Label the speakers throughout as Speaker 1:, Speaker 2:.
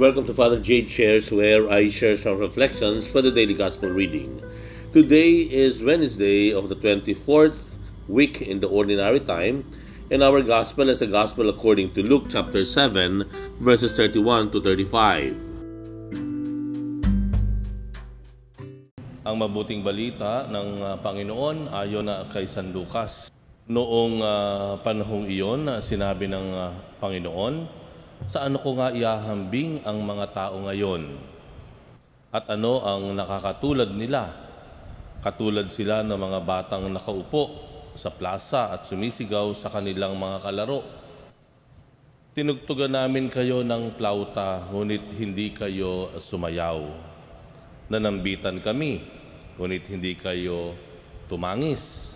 Speaker 1: Welcome to Father Jade Shares, where I share some reflections for the daily gospel reading. Today is Wednesday of the 24th week in the ordinary time, and our gospel is the gospel according to Luke chapter 7, verses 31 to 35.
Speaker 2: Ang mabuting balita ng uh, Panginoon ayon na kay San Lucas. Noong uh, panahong iyon, sinabi ng uh, Panginoon, sa ano ko nga iahambing ang mga tao ngayon? At ano ang nakakatulad nila? Katulad sila ng mga batang nakaupo sa plaza at sumisigaw sa kanilang mga kalaro. Tinugtugan namin kayo ng plauta, ngunit hindi kayo sumayaw. Nanambitan kami, ngunit hindi kayo tumangis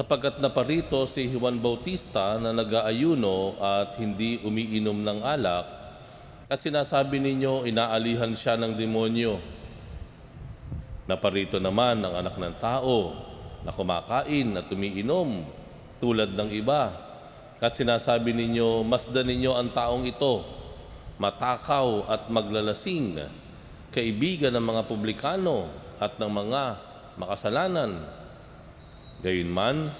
Speaker 2: sapagkat naparito si Juan Bautista na nag-aayuno at hindi umiinom ng alak at sinasabi ninyo inaalihan siya ng demonyo. Naparito naman ang anak ng tao na kumakain at umiinom tulad ng iba. At sinasabi ninyo, masdan ninyo ang taong ito, matakaw at maglalasing, kaibigan ng mga publikano at ng mga makasalanan Gayunman,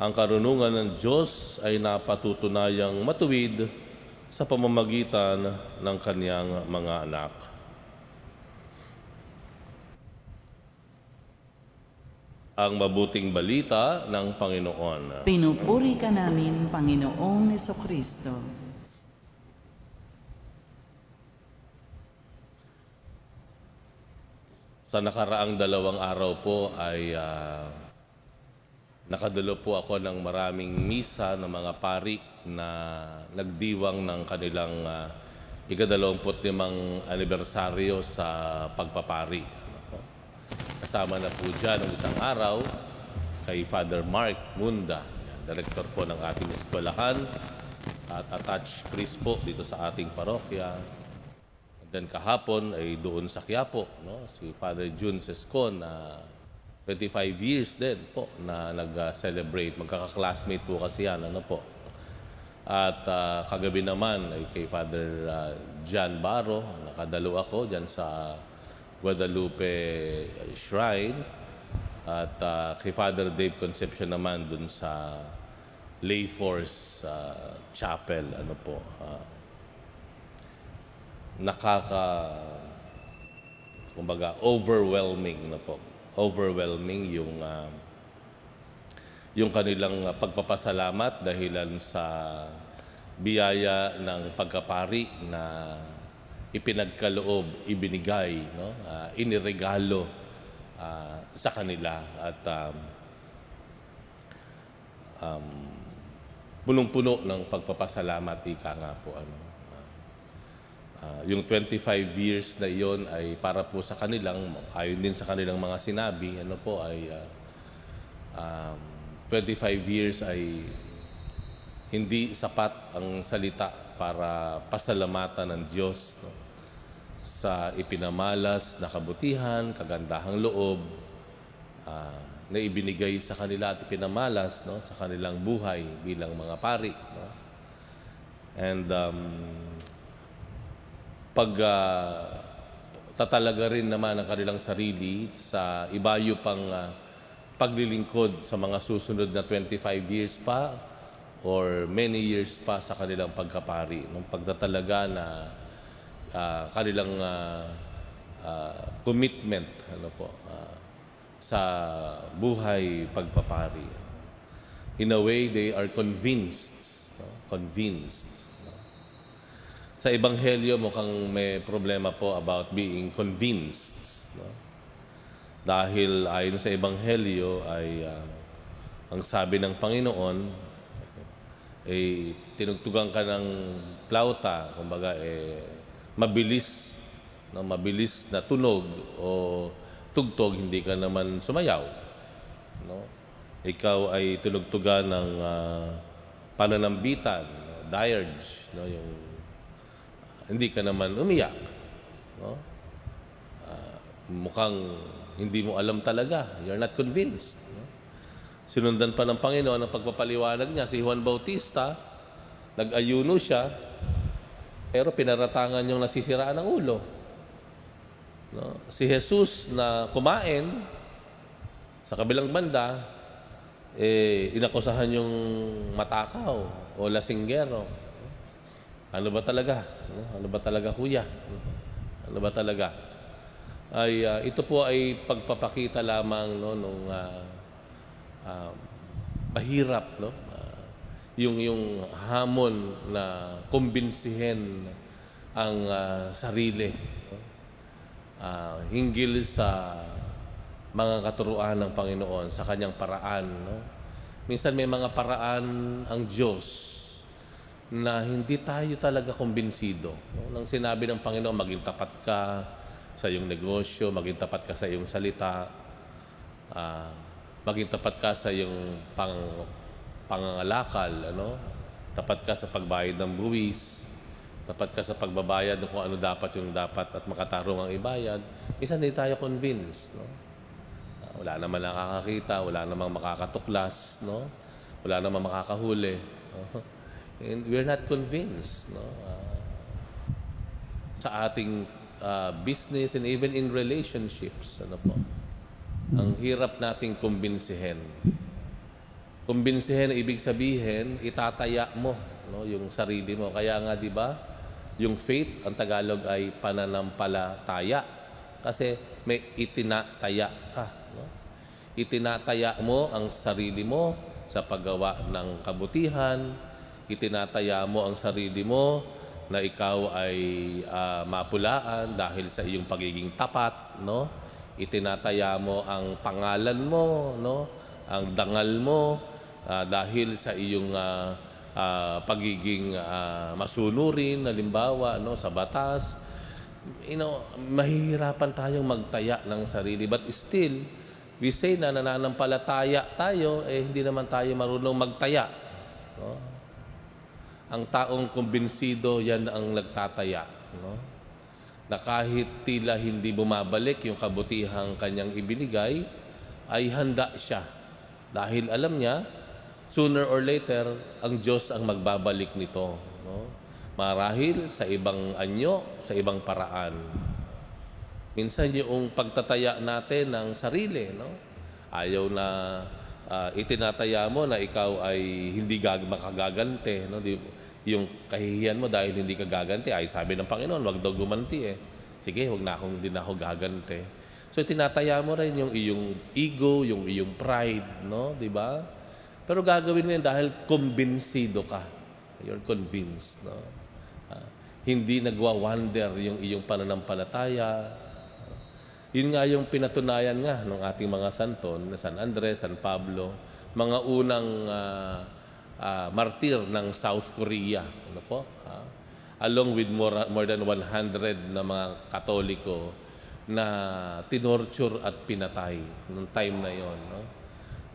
Speaker 2: ang karunungan ng Diyos ay napatutunayang matuwid sa pamamagitan ng kaniyang mga anak. Ang mabuting balita ng Panginoon.
Speaker 3: Pinupuri ka namin, Panginoong Kristo.
Speaker 2: Sa nakaraang dalawang araw po ay uh, Nakadalo po ako ng maraming misa ng mga pari na nagdiwang ng kanilang uh, ikadalawamput limang anibersaryo sa pagpapari. Kasama na po dyan ng isang araw kay Father Mark Munda, director po ng ating eskwelahan at attached priest po dito sa ating parokya. And then kahapon ay doon sa Quiapo, no? si Father June Sescon na uh, 25 years din po na nag-celebrate. Magkaka-classmate po kasi yan. Ano po. At uh, kagabi naman ay kay Father uh, John Baro, nakadalo ako dyan sa Guadalupe Shrine. At uh, kay Father Dave Concepcion naman dun sa Lay Force uh, Chapel. Ano po. Uh, nakaka kumbaga overwhelming na po overwhelming yung uh, yung kanilang pagpapasalamat dahilan sa biyaya ng pagkapari na ipinagkaloob, ibinigay, no? Uh, iniregalo uh, sa kanila at um, um, punong-puno ng pagpapasalamat ika nga po ano. Yung 25 years na iyon ay para po sa kanilang, ayon din sa kanilang mga sinabi, ano po ay uh, um, 25 years ay hindi sapat ang salita para pasalamatan ng Diyos no? sa ipinamalas na kabutihan, kagandahang loob uh, na ibinigay sa kanila at ipinamalas no? sa kanilang buhay bilang mga pari. No? And um, pag uh, tatalaga rin naman ang kanilang sarili sa ibayo pang uh, paglilingkod sa mga susunod na 25 years pa or many years pa sa kanilang pagkapari. Nung pagtatalaga na uh, kanilang uh, uh, commitment ano po, uh, sa buhay pagpapari. In a way, they are convinced, no? convinced sa Ebanghelyo mukhang may problema po about being convinced. No? Dahil ayon sa Ebanghelyo ay uh, ang sabi ng Panginoon ay eh, tinugtugan ka ng plauta, kumbaga eh, mabilis, no, mabilis na tunog o tugtog, hindi ka naman sumayaw. No? Ikaw ay tinugtugan ng uh, pananambitan, dirge, no, yung hindi ka naman umiyak. No? Uh, mukhang hindi mo alam talaga. You're not convinced. No? Sinundan pa ng Panginoon ang pagpapaliwanag niya. Si Juan Bautista, nag-ayuno siya, Pero pinaratangan yung nasisiraan ng ulo. No? Si Jesus na kumain sa kabilang banda, eh, inakusahan yung matakaw o lasinggero. Ano ba talaga? Ano ba talaga kuya? Ano ba talaga? Ay uh, ito po ay pagpapakita lamang no nung uh, uh, mahirap no uh, yung yung hamon na kumbinsihin ang uh, sarili no? uh, hinggil sa mga katuruan ng Panginoon sa kanyang paraan. No? Minsan may mga paraan ang Diyos na hindi tayo talaga kumbinsido. Nang sinabi ng Panginoon, maging tapat ka sa iyong negosyo, maging tapat ka sa iyong salita, uh, maging tapat ka sa iyong pang, pangangalakal, ano? tapat ka sa pagbayad ng buwis, tapat ka sa pagbabayad ng kung ano dapat yung dapat at makatarong ang ibayad, minsan hindi tayo convinced. No? Wala naman nakakakita, wala namang makakatuklas, no? Wala namang makakahuli. No? And we're not convinced, no? Uh, sa ating uh, business and even in relationships, ano po? Ang hirap nating kumbinsihin. Kumbinsihin, ibig sabihin, itataya mo no, yung sarili mo. Kaya nga, di ba, yung faith, ang Tagalog ay pananampalataya. Kasi may itinataya ka itinataya mo ang sarili mo sa paggawa ng kabutihan, itinataya mo ang sarili mo na ikaw ay uh, mapulaan dahil sa iyong pagiging tapat, no? Itinataya mo ang pangalan mo, no? Ang dangal mo uh, dahil sa iyong uh, uh, pagiging uh, masunurin, halimbawa, no, sa batas. You know, mahihirapan tayong magtaya ng sarili but still we say na nananampalataya tayo, eh hindi naman tayo marunong magtaya. No? Ang taong kumbinsido, yan ang nagtataya. No? Na kahit tila hindi bumabalik yung kabutihang kanyang ibinigay, ay handa siya. Dahil alam niya, sooner or later, ang Diyos ang magbabalik nito. No? Marahil sa ibang anyo, sa ibang paraan. Minsan yung pagtataya natin ng sarili, no? Ayaw na uh, itinataya mo na ikaw ay hindi gag makagagante, no? Di, yung kahihiyan mo dahil hindi ka gagante, ay sabi ng Panginoon, wag daw gumanti eh. Sige, wag na akong na ako gagante. So tinataya mo rin yung iyong ego, yung iyong pride, no? 'Di ba? Pero gagawin mo 'yan dahil kumbinsido ka. You're convinced, no? Uh, hindi nagwa-wonder yung iyong pananampalataya, yun nga yung pinatunayan nga ng ating mga santon, San Andres, San Pablo, mga unang uh, uh, martir ng South Korea. Ano po? Uh, along with more, more than 100 na mga Katoliko na tinorture at pinatay nung time na yon. No?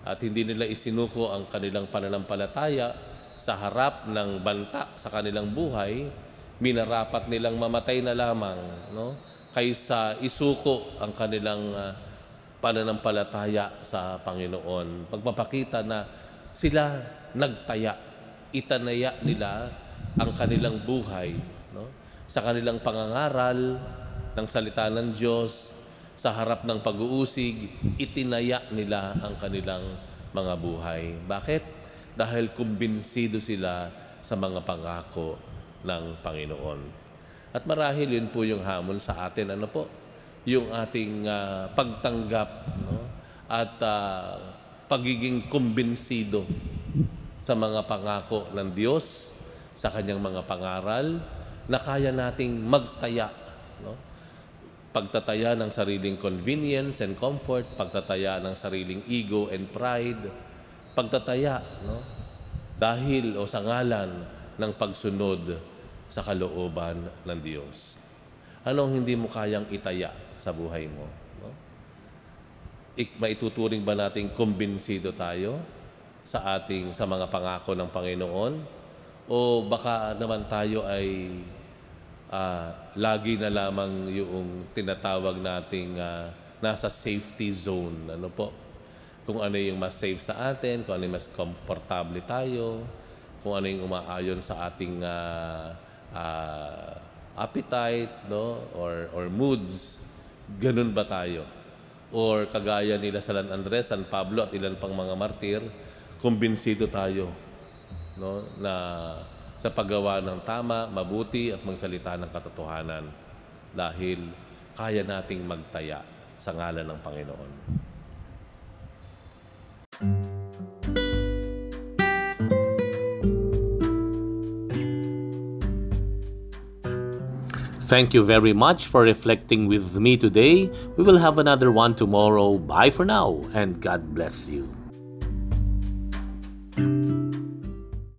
Speaker 2: At hindi nila isinuko ang kanilang pananampalataya sa harap ng banta sa kanilang buhay, minarapat nilang mamatay na lamang. No? kaysa isuko ang kanilang uh, pananampalataya sa Panginoon. Pagpapakita na sila nagtaya, itanaya nila ang kanilang buhay no? sa kanilang pangangaral ng salita ng Diyos, sa harap ng pag-uusig, itinaya nila ang kanilang mga buhay. Bakit? Dahil kumbinsido sila sa mga pangako ng Panginoon. At marahil yun po yung hamon sa atin. Ano po? Yung ating uh, pagtanggap no? at uh, pagiging kumbinsido sa mga pangako ng Diyos, sa kanyang mga pangaral, na kaya nating magtaya. No? Pagtataya ng sariling convenience and comfort, pagtataya ng sariling ego and pride, pagtataya no? dahil o sa ngalan ng pagsunod sa kalooban ng Diyos. Anong hindi mo kayang itaya sa buhay mo? No? Ik, maituturing ba nating kumbinsido tayo sa ating sa mga pangako ng Panginoon? O baka naman tayo ay uh, lagi na lamang yung tinatawag nating uh, nasa safety zone. Ano po? Kung ano yung mas safe sa atin, kung ano yung mas komportable tayo, kung ano yung umaayon sa ating uh, ah, appetite, no? Or, or moods. Ganun ba tayo? Or kagaya nila sa San Andres, San Pablo at ilan pang mga martir, kumbinsido tayo no, na sa paggawa ng tama, mabuti at magsalita ng katotohanan dahil kaya nating magtaya sa ngalan ng Panginoon.
Speaker 1: Thank you very much for reflecting with me today. We will have another one tomorrow. Bye for now, and God bless you.